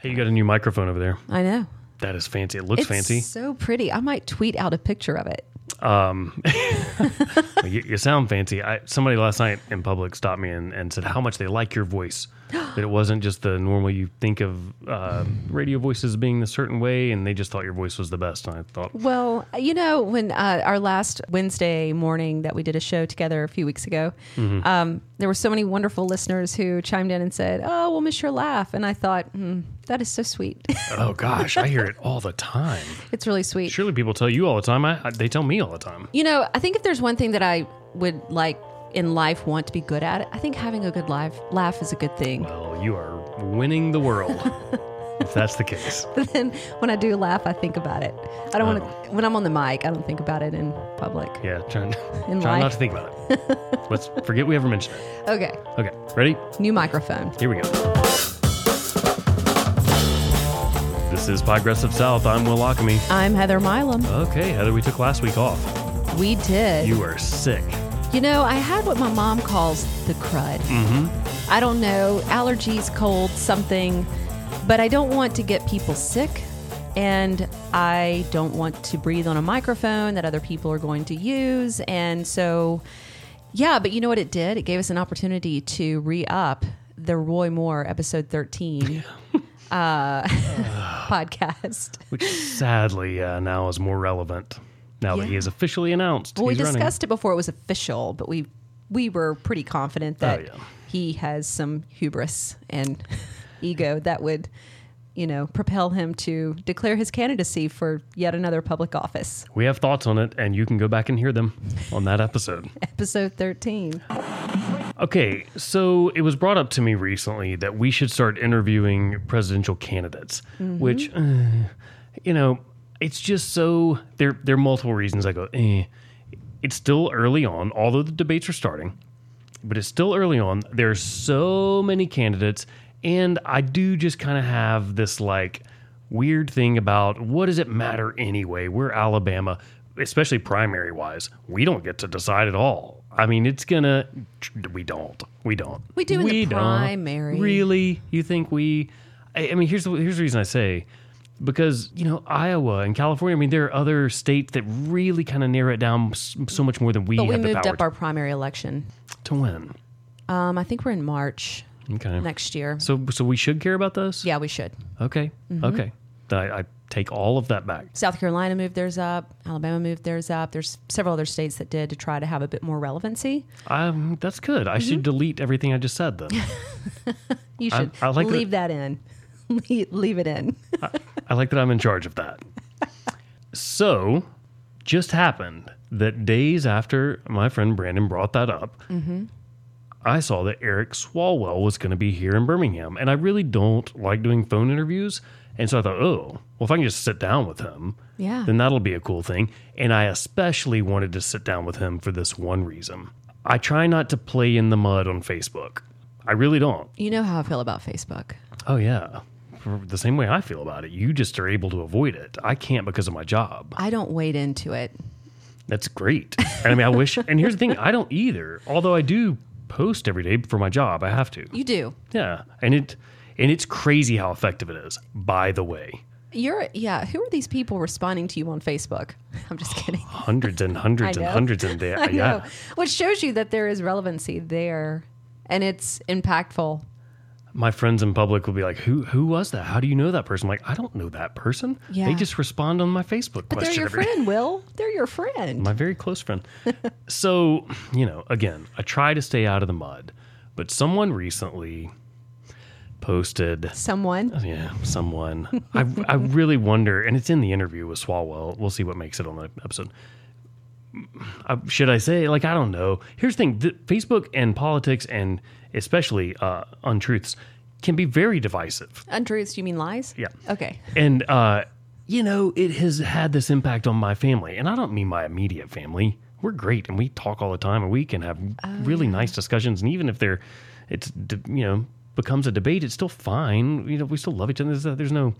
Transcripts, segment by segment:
Hey, you got a new microphone over there. I know. That is fancy. It looks It's fancy. so pretty. I might tweet out a picture of it. Um, you, you sound fancy. I, somebody last night in public stopped me and, and said how much they like your voice. that it wasn't just the normal you think of uh, radio voices being a certain way, and they just thought your voice was the best. And I thought, Well, you know, when uh, our last Wednesday morning that we did a show together a few weeks ago, Mm-hmm. um, there were so many wonderful listeners who chimed in and said, "Oh, we'll miss your laugh," and I thought, hmm, that is so sweet. oh gosh, I hear it all the time. it's really sweet. Surely people tell you all the time. I, I, they tell me all the time. You know, I think if there's one thing that I would like in life want to be good at, it, I think having a good life laugh is a good thing. Well, you are winning the world. if that's the case. But then when I do laugh, I think about it. I don't want Oh. Um, to. When I'm on the mic, I don't think about it in public. Yeah, try, In try not to think about it. Let's forget we ever mentioned it. Okay, Okay, ready? new microphone. Here we go. This is Progressive South. I'm Will Lochamy. I'm Heather Milam. Okay, Heather, we took last week off. We did. You are sick. You know, I had what my mom calls the crud. Mm-hmm. I don't know, allergies, cold, something, but I don't want to get people sick. And I don't want to breathe on a microphone that other people are going to use. And so, yeah, but you know what it did? It gave us an opportunity to re up the Roy Moore episode 13 uh, podcast. Which sadly uh, now is more relevant now that he Yeah. is officially announced. Well, we he's running. discussed it before it was official, but we we were pretty confident that Oh, yeah. he has some hubris and ego that would, you know, propel him to declare his candidacy for yet another public office. We have thoughts on it, and you can go back and hear them on that episode. Episode thirteen. Okay, so it was brought up to me recently that we should start interviewing presidential candidates, which, uh, you know, it's just so there. There are multiple reasons I go. Eh. It's still early on, although the debates are starting, but it's still early on. There are so many candidates, and I do just kind of have this like weird thing about what does it matter anyway? We're Alabama, especially primary wise. We don't get to decide at all. I mean, it's gonna. We don't. We don't. We do in the don't. primary. Really? You think we? I, I mean, here's the here's the reason I say. Because you know Iowa and California, I mean, there are other states that really kind of narrow it down so much more than we But we moved up our primary election. to win. Um, I think we're in March Okay. next year. So, so we should care about those. Yeah, we should. Okay. Mm-hmm. Okay. I, I take all of that back. South Carolina moved theirs up. Alabama moved theirs up. There's several other states that did to try to have a bit more relevancy. Um, that's good. I Mm-hmm. should delete everything I just said then. You should I like that- leave that in. leave, leave it in. I like that I'm in charge of that. So, just happened that days after my friend Brandon brought that up, I saw that Eric Swalwell was going to be here in Birmingham. And I really don't like doing phone interviews. And so I thought, oh, well, if I can just sit down with him, Yeah. then that'll be a cool thing. And I especially wanted to sit down with him for this one reason. I try not to play in the mud on Facebook. I really don't. You know how I feel about Facebook. Oh yeah. The same way I feel about it. You just are able to avoid it. I can't because of my job. I don't wade into it. That's great. And I mean I wish and here's the thing, I don't either. Although I do post every day for my job. I have to. You do. Yeah. And it and it's crazy how effective it is, by the way. You're yeah. Who are these people responding to you on Facebook? I'm just kidding. Hundreds and hundreds and hundreds and there. Yeah. Which shows you that there is relevancy there, and it's impactful. My friends in public will be like, Who who was that? How do you know that person? I'm like, I don't know that person. Yeah. They just respond on my Facebook But they're your day. friend, Will. They're your friend. my very close friend. so, you know, again, I try to stay out of the mud, but someone recently posted, Someone. yeah, someone. I, I really wonder, and it's in the interview with Swalwell. We'll see what makes it on the episode. Uh, should I say, like, I don't know. Here's the thing the, Facebook and politics, and especially uh, untruths, can be very divisive. Untruths, you mean lies? Yeah. Okay. And, uh, you know, it has had this impact on my family. And I don't mean my immediate family. We're great and we talk all the time and we can have really nice discussions. And even if they're, it's, you know, becomes a debate, it's still fine. You know, we still love each other. There's, there's no,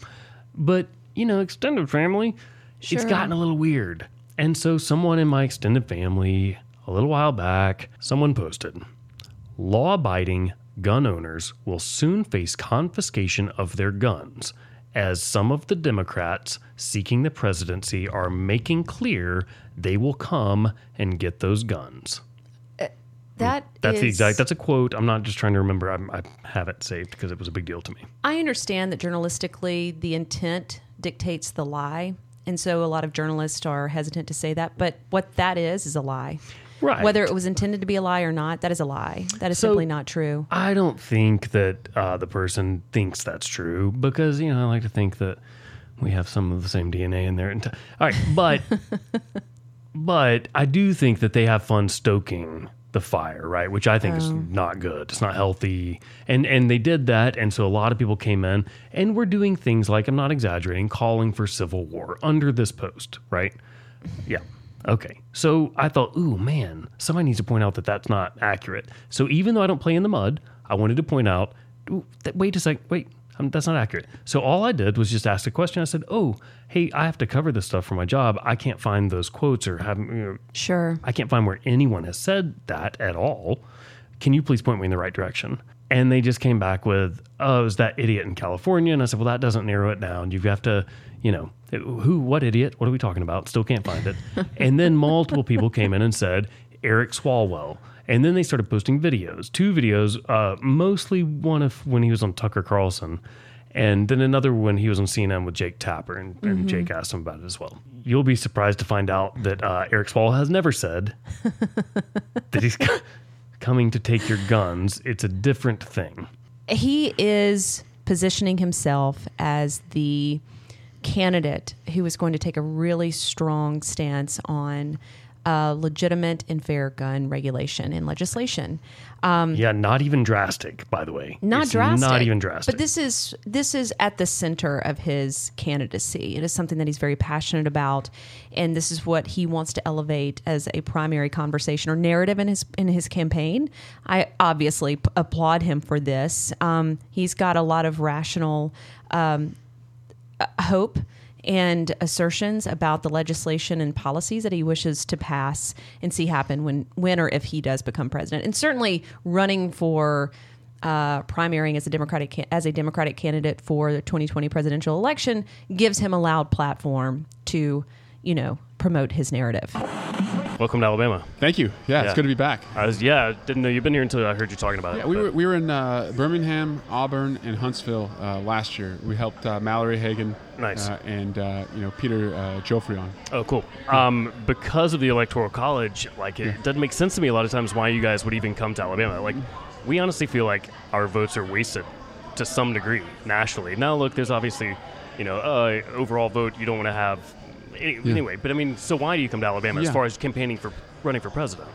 but, you know, extended family, Sure. it's gotten a little weird. And so someone in my extended family, a little while back, someone posted, law abiding, gun owners will soon face confiscation of their guns, as some of the Democrats seeking the presidency are making clear they will come and get those guns. Uh, that That's the exact. That's a quote. I'm not just trying to remember. I'm, I have it saved because it was a big deal to me. I understand that journalistically the intent dictates the lie. And so a lot of journalists are hesitant to say that. But what that is, is a lie. Right. Whether it was intended to be a lie or not, that is a lie. That is So- simply not true. I don't think that uh, the person thinks that's true because you know I like to think that we have some of the same DNA in there. All right, but but I do think that they have fun stoking the fire, right? Which I think is not good. It's not healthy. And and they did that, and so a lot of people came in and we're doing things like I'm not exaggerating, calling for civil war under this post, right? Yeah. Okay. So I thought, ooh, man, somebody needs to point out that that's not accurate. So even though I don't play in the mud, I wanted to point out, that, wait a sec, wait, um, that's not accurate. So all I did was just ask a question. I said, oh, hey, I have to cover this stuff for my job. I can't find those quotes or have, you know, Sure. I can't find where anyone has said that at all. Can you please point me in the right direction? And they just came back with, oh, it was that idiot in California. And I said, well, that doesn't narrow it down. You have to, you know, who, what idiot? What are we talking about? Still can't find it. and then multiple people came in and said, Eric Swalwell. And then they started posting videos, two videos, uh, mostly one of when he was on Tucker Carlson, and then another when he was on CNN with Jake Tapper, and, and Jake asked him about it as well. You'll be surprised to find out that uh, Eric Swalwell has never said that he's coming to take your guns. It's a different thing. he is positioning himself as the candidate who is going to take a really strong stance on uh, legitimate and fair gun regulation and legislation. yeah, not even drastic, by the way. Um, Not It's drastic, Not even drastic. But this is this is at the center of his candidacy. It is something that he's very passionate about, and this is what he wants to elevate as a primary conversation or narrative in his in his campaign. I obviously p- applaud him for this. Um, he's got a lot of rational um, uh, hope and assertions about the legislation and policies that he wishes to pass and see happen when when or if he does become president. And certainly running for uh, primarying as a democratic as a democratic candidate for the 2020 presidential election gives him a loud platform to you know promote his narrative. Welcome to Alabama. Thank you. Yeah, Yeah. it's good to be back. I was, yeah, didn't know you've been here until I heard you talking about it. Yeah, we but- were we were in uh, Birmingham, Auburn, and Huntsville uh, last year. We helped uh, Mallory Hagan, Nice. uh, and uh, you know Peter uh, Joffrion. Oh, cool. Um, because of the electoral college, like it doesn't make sense to me a lot of times why you guys would even come to Alabama. Like, we honestly feel like our votes are wasted to some degree nationally. Now, look, there's obviously, you know, uh, overall vote you don't want to have. Any, Anyway, but I mean, so why do you come to Alabama as far as campaigning for running for president?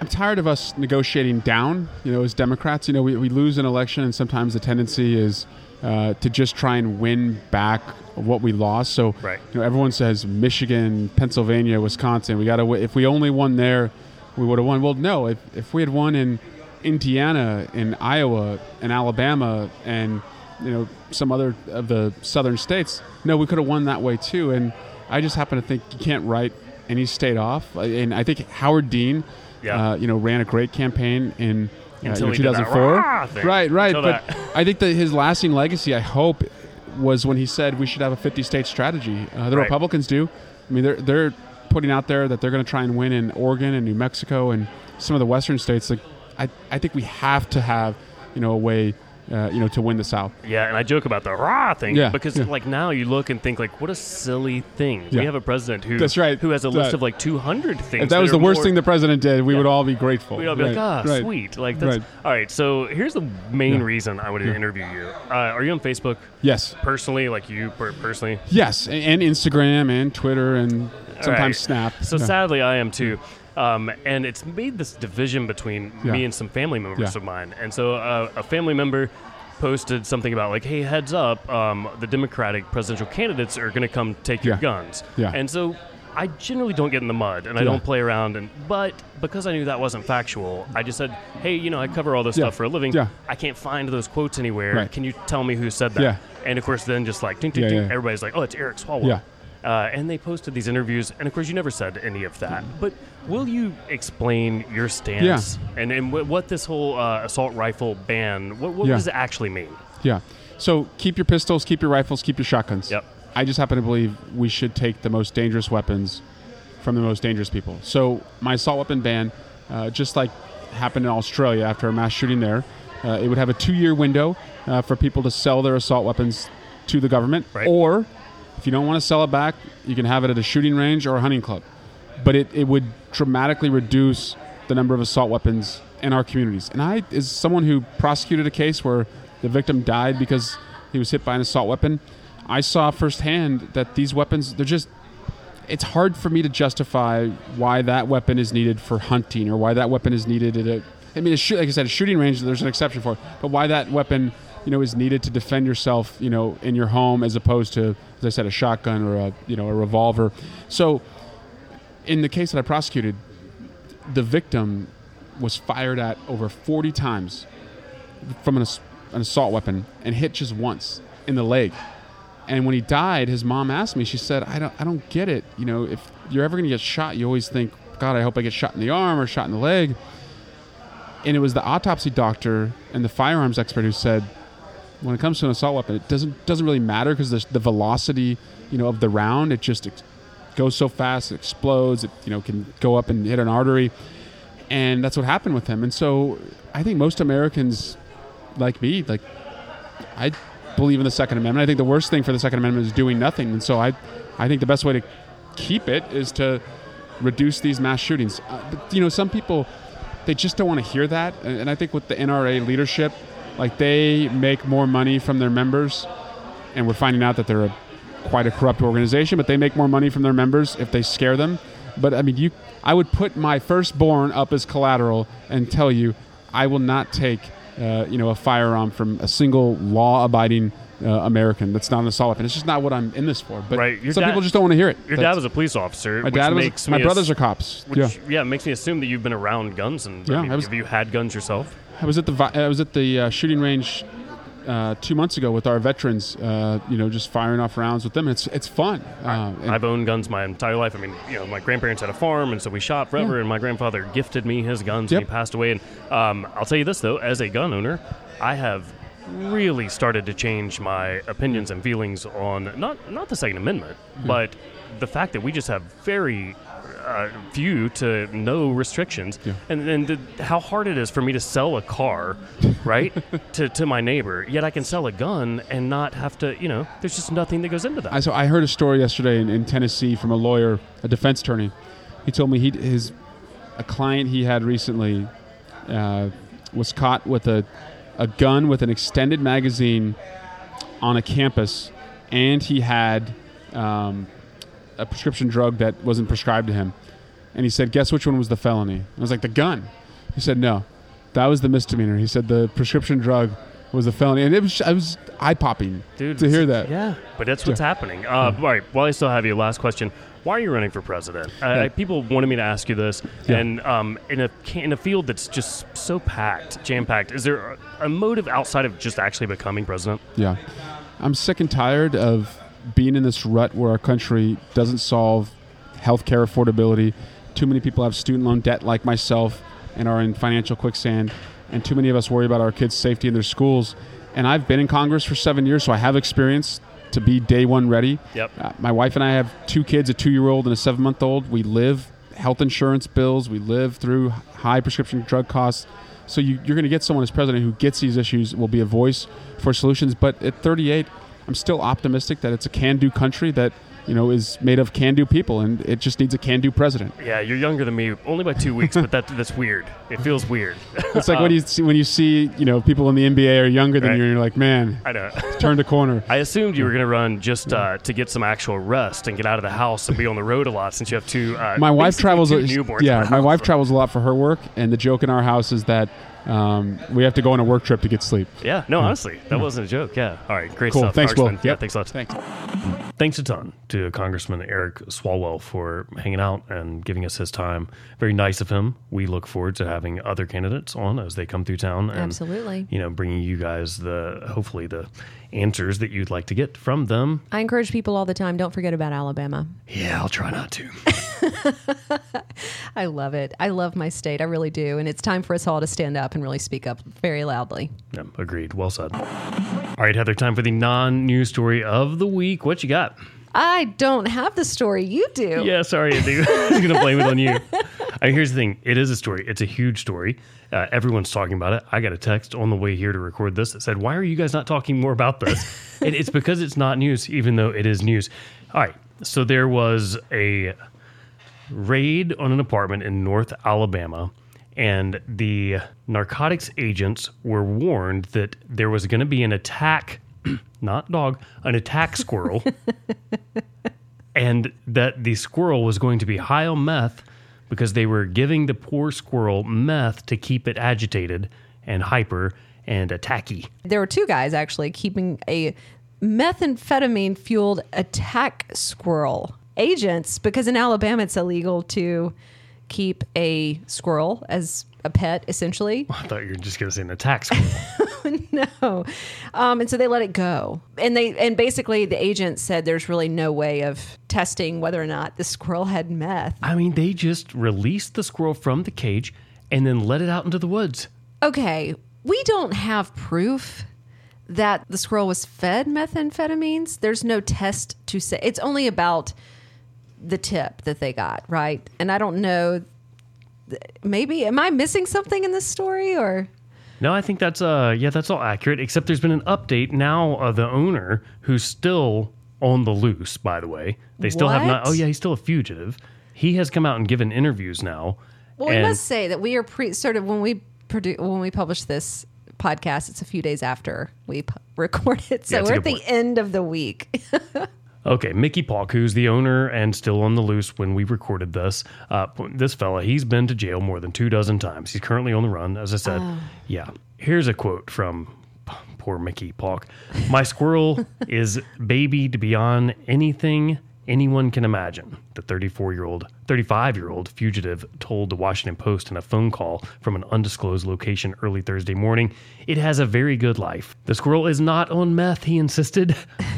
I'm tired of us negotiating down. You know, as Democrats, you know, we, we lose an election, and sometimes the tendency is uh, to just try and win back what we lost. So, Right. you know, everyone says Michigan, Pennsylvania, Wisconsin. We got to. If we only won there, we would have won. Well, no. If if we had won in Indiana, in Iowa, in Alabama, and you know some other of the southern states, no, we could have won that way too. And I just happen to think you can't write any state off. And I think Howard Dean Yeah. uh, you know, ran a great campaign in uh, Until you know, 2004. Right, right. Until But that. I think that his lasting legacy, I hope, was when he said we should have a 50-state strategy. Uh, the Right. Republicans do. I mean, they're they're putting out there that they're going to try and win in Oregon and New Mexico and some of the western states. Like, I I think we have to have you know a way uh, you know to win the South. Yeah, and I joke about the rah thing Yeah, because yeah. like now you look and think like what a silly thing. We have a president who That's right. who has a list That- of like 200 things. If that was are the worst more- thing the president did, we Yeah. would all be grateful. We'd all be like, Right, ah, right. sweet. Like that's Right. all right. So here's the main Yeah. reason I wanted to Yeah. interview you. Uh, are you on Facebook Yes. personally? Like you per- personally? Yes, a- and Instagram and Twitter and sometimes right. Snap. So Yeah. sadly, I am too. Um, and it's made this division between me and some family members Yeah. of mine. And so uh, a family member posted something about like, "Hey, heads up! Um, the Democratic presidential candidates are going to come take your Yeah. guns." Yeah. And so I generally don't get in the mud and I Yeah. don't play around. And but because I knew that wasn't factual, I just said, "Hey, you know, I cover all this Yeah. stuff for a living. Yeah. I can't find those quotes anywhere. Right. Can you tell me who said that?" Yeah. And of course, then just like ding, ding, Yeah, ding, yeah. everybody's like, "Oh, it's Eric Swalwell." Yeah. Uh, and they posted these interviews. And of course, you never said any of that. But will you explain your stance and and wh- what this whole uh, assault rifle ban? What, what Yeah. does it actually mean? Yeah. So keep your pistols, keep your rifles, keep your shotguns. Yep. I just happen to believe we should take the most dangerous weapons from the most dangerous people. So my assault weapon ban, uh, just like happened in Australia after a mass shooting there, uh, it would have a two-year window uh, for people to sell their assault weapons to the government, Right. or if you don't want to sell it back, you can have it at a shooting range or a hunting club. But it, it would dramatically reduce the number of assault weapons in our communities. And I, as someone who prosecuted a case where the victim died because he was hit by an assault weapon, I saw firsthand that these weapons, they're just, it's hard for me to justify why that weapon is needed for hunting or why that weapon is needed at a, I mean, shoot, like I said, a shooting range, there's an exception for it, but why that weapon, you know, is needed to defend yourself, you know, in your home as opposed to, as I said, a shotgun or a, you know, a revolver. So, in the case that I prosecuted, the victim was fired at over 40 times from an, ass- an assault weapon and hit just once in the leg. And when he died, his mom asked me. She said, "I don't, I don't get it. You know, if you're ever going to get shot, you always think, God, I hope I get shot in the arm or shot in the leg." And it was the autopsy doctor and the firearms expert who said, when it comes to an assault weapon, it doesn't doesn't really matter because the, the velocity, you know, of the round, it just ex- goes so fast, it explodes. It you know can go up and hit an artery, and that's what happened with him. And so I think most Americans, like me, like I believe in the Second Amendment. I think the worst thing for the Second Amendment is doing nothing. And so I, I think the best way to keep it is to reduce these mass shootings. Uh, but you know, some people they just don't want to hear that. And, and I think with the NRA leadership, like they make more money from their members, and we're finding out that they're a, quite a corrupt organization. But they make more money from their members if they scare them. But I mean, you, I would put my firstborn up as collateral and tell you, I will not take, uh, you know, a firearm from a single law-abiding uh, American. That's not an assault weapon. It's just not what I'm in this for. But Right, your some dad- people just don't want to hear it. Your That's- dad was a police officer. my dad was. My brothers ass- are cops. Which, yeah. yeah. it makes me assume that you've been around guns and Yeah, I mean, I was- have you had guns yourself? I was at the I was at the uh, shooting range uh, two months ago with our veterans. Uh, you know, just firing off rounds with them. It's it's fun. Uh, I've owned guns my entire life. I mean, you know, my grandparents had a farm, and so we shot forever. Yeah. And my grandfather gifted me his guns, Yep. and he passed away. And um, I'll tell you this though, as a gun owner, I have really started to change my opinions and feelings on not not the Second Amendment, Hmm. but the fact that we just have very uh, few to no restrictions, Yeah. and and the, how hard it is for me to sell a car, right, to to my neighbor. Yet I can sell a gun and not have to. You know, there's just nothing that goes into that. I, so I heard a story yesterday in, in Tennessee from a lawyer, a defense attorney. He told me he his a client he had recently uh, was caught with a a gun with an extended magazine on a campus, and he had um, a prescription drug that wasn't prescribed to him. And he said, "Guess which one was the felony?" I was like, "The gun." He said, "No, that was the misdemeanor." He said, "The prescription drug was the felony," and it was I was eye popping Dude, to hear that. Yeah, but that's what's happening. Uh, All right, while I still have you, last question: Why are you running for president? I, I, Yeah. people wanted me to ask you this, Yeah. and um, in a in a field that's just so packed, jam packed, is there a, a motive outside of just actually becoming president? Yeah. I'm sick and tired of being in this rut where our country doesn't solve healthcare affordability. Too many people have student loan debt like myself and are in financial quicksand. And too many of us worry about our kids' safety in their schools. And I've been in Congress for seven years, so I have experience to be day one ready. Yep. Uh, my wife and I have two kids, a two year old and a seven month old. We live health insurance bills, we live through high prescription drug costs. So you, you're going to get someone as president who gets these issues, will be a voice for solutions. But at 38, I'm still optimistic that it's a can do country that you know is made of can do people, and it just needs a can do president. Yeah, you're younger than me, only by two weeks, but that that's weird. It feels weird. It's like when you see, when you see you know people in the NBA are younger than Right. you, and you're like, man, I know. turned a corner. I assumed you were going to run just uh, to get some actual rest and get out of the house and be on the road a lot since you have two. Uh, my wife travels. Two a- yeah, my house. wife travels a lot for her work, and the joke in our house is that um, we have to go on a work trip to get sleep. Yeah, no, honestly, that wasn't a joke. Yeah. All right, great Cool. stuff. Thanks, Will. Congressman. Yeah, thanks a lot. Thanks. Thanks a ton to Congressman Eric Swalwell for hanging out and giving us his time. Very nice of him. We look forward to having other candidates on as they come through town. And, Absolutely. You know, bringing you guys the hopefully the answers that you'd like to get from them. I encourage people all the time don't forget about Alabama. Yeah, I'll try not to. I love it. I love my state. I really do. And it's time for us all to stand up and really speak up very loudly. yeah, agreed. Well said. All right, Heather, time for the non news story of the week. What you got? I don't have the story. You do. Yeah, sorry, I do. I was going to blame it on you. I mean, here's the thing it is a story, it's a huge story. Uh, everyone's talking about it. I got a text on the way here to record this that said, Why are you guys not talking more about this? and it's because it's not news, even though it is news. All right. So there was a raid on an apartment in North Alabama, and the narcotics agents were warned that there was going to be an attack, not dog, an attack squirrel, and that the squirrel was going to be high on meth because they were giving the poor squirrel meth to keep it agitated and hyper and attacky. There were two guys actually keeping a methamphetamine fueled attack squirrel agents because in Alabama it's illegal to keep a squirrel as a pet essentially. I thought you were just going to say an attack squirrel. no. Um, and so they let it go. And they and basically the agent said there's really no way of testing whether or not the squirrel had meth. I mean, they just released the squirrel from the cage and then let it out into the woods. Okay, we don't have proof that the squirrel was fed methamphetamines. There's no test to say. It's only about the tip that they got, right? And I don't know maybe am I missing something in this story or No, I think that's uh yeah, that's all accurate. Except there's been an update now. Uh, the owner, who's still on the loose, by the way, they still have not. Oh yeah, he's still a fugitive. He has come out and given interviews now. Well, we and- must say that we are pre sort of when we produce when we publish this podcast, it's a few days after we p- record it, so Yeah, it's a we're at good the point. end of the week. Okay, Mickey Paulk, who's the owner and still on the loose when we recorded this. Uh, this fella, he's been to jail more than two dozen times. He's currently on the run, as I said. Yeah. Here's a quote from poor Mickey Paulk My squirrel is babied beyond anything anyone can imagine. The 34 year old, 35 year old fugitive told the Washington Post in a phone call from an undisclosed location early Thursday morning. It has a very good life. The squirrel is not on meth, he insisted.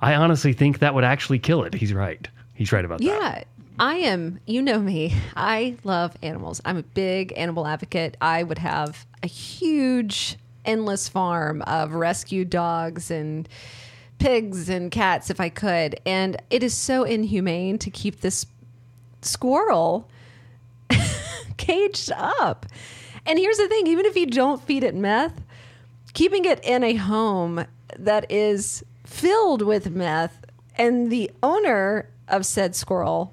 I honestly think that would actually kill it. He's right. He's right about that. yeah, I am. You know me. I love animals. I'm a big animal advocate. I would have a huge, endless farm of rescue dogs and pigs and cats if I could. And it is so inhumane to keep this squirrel caged up. And here's the thing even if you don't feed it meth, keeping it in a home that is filled with meth and the owner of said squirrel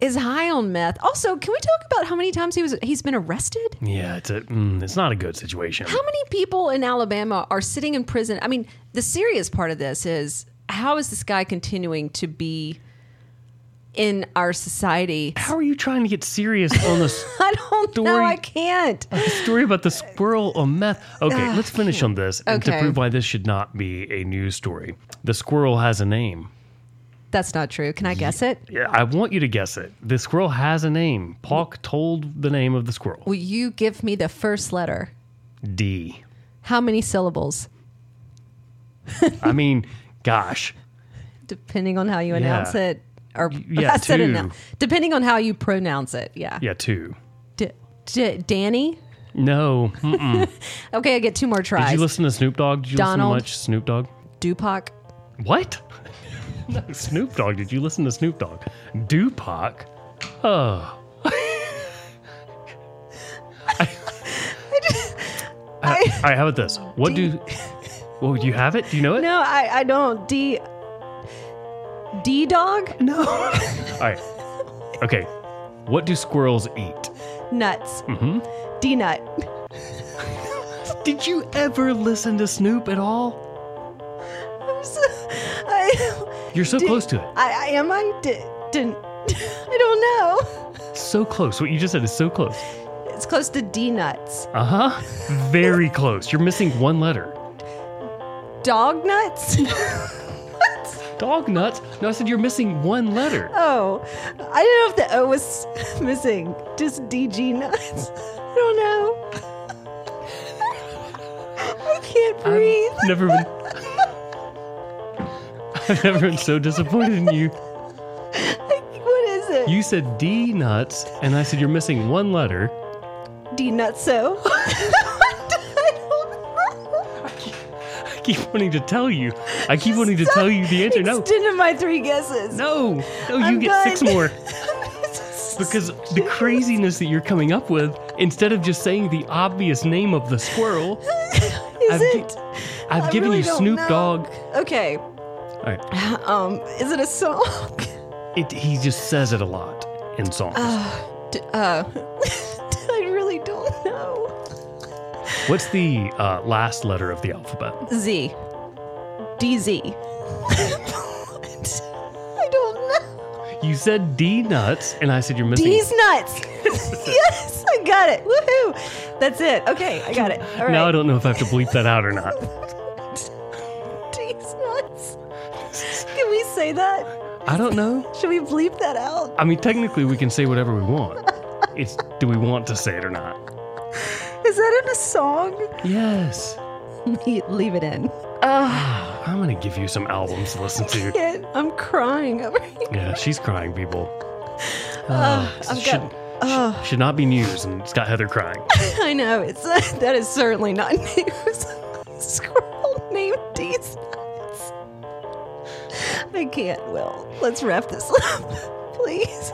is high on meth. Also, can we talk about how many times he was he's been arrested? Yeah, it's a mm, it's not a good situation. How many people in Alabama are sitting in prison? I mean, the serious part of this is how is this guy continuing to be in our society? How are you trying to get serious on this I don't know. I can't. A story about the squirrel on meth? Okay, let's finish on this and to prove why this should not be a news story. The squirrel has a name. That's not true. Can I guess it? Yeah, I want you to guess it. The squirrel has a name. Paulk told the name of the squirrel. Will you give me the first letter? D. How many syllables? I mean, gosh. Depending on how you announce Yeah. it. Or yeah, I said two. annou- Depending on how you pronounce it. Yeah. Yeah, two. D- D- Danny? No. Okay, I get two more tries. Did you listen to Snoop Dogg? Did you Donald. listen to much Snoop Dogg? Dupac? What? no, Snoop Dogg. Did you listen to Snoop Dogg? Dupac? Oh. I, right, how about this? What D- do. Well, you have it? Do you know it? No, I, I don't. D. D dog? No. all right. Okay. What do squirrels eat? Nuts. Mm-hmm. D nut. Did you ever listen to Snoop at all? I'm so, I, You're so D- close to it. I, I am I D, didn't. I don't know. So close. What you just said is so close. It's close to D nuts. Uh huh. Very close. You're missing one letter. Dog nuts? Dog nuts. No, I said you're missing one letter. Oh, I didn't know if the O was missing. Just DG nuts. I don't know. I can't breathe. I've never been. I've never been so disappointed in you. what is it? You said D nuts, and I said you're missing one letter. D nutso. Keep wanting to tell you. I keep wanting to tell you the answer. No, Extended my three guesses. no, no. You I'm get done. six more because the craziness that you're coming up with, instead of just saying the obvious name of the squirrel, is I've gi- it? I've I given really you don't Snoop know. Dogg. Okay. All right, Um, is it a song? it, he just says it a lot in songs. D- uh, What's the uh, last letter of the alphabet? Z. DZ. I don't know. You said D nuts, and I said you're missing. Deez Nuts. yes, I got it. Woohoo! That's it. Okay, I got it. All right. Now I don't know if I have to bleep that out or not. Deez Nuts. Can we say that? I don't know. Should we bleep that out? I mean, technically, we can say whatever we want. It's do we want to say it or not? Is that in a song? Yes. Leave it in. Ugh, I'm gonna give you some albums to listen to. can't- I'm crying over here. Yeah, she's crying, people. Uh, I've should, got. Should not be news, and it's got Heather crying. I know it's that is certainly not news. Squirrel named Deez Nuts. I can't. Well, let's wrap this up, please.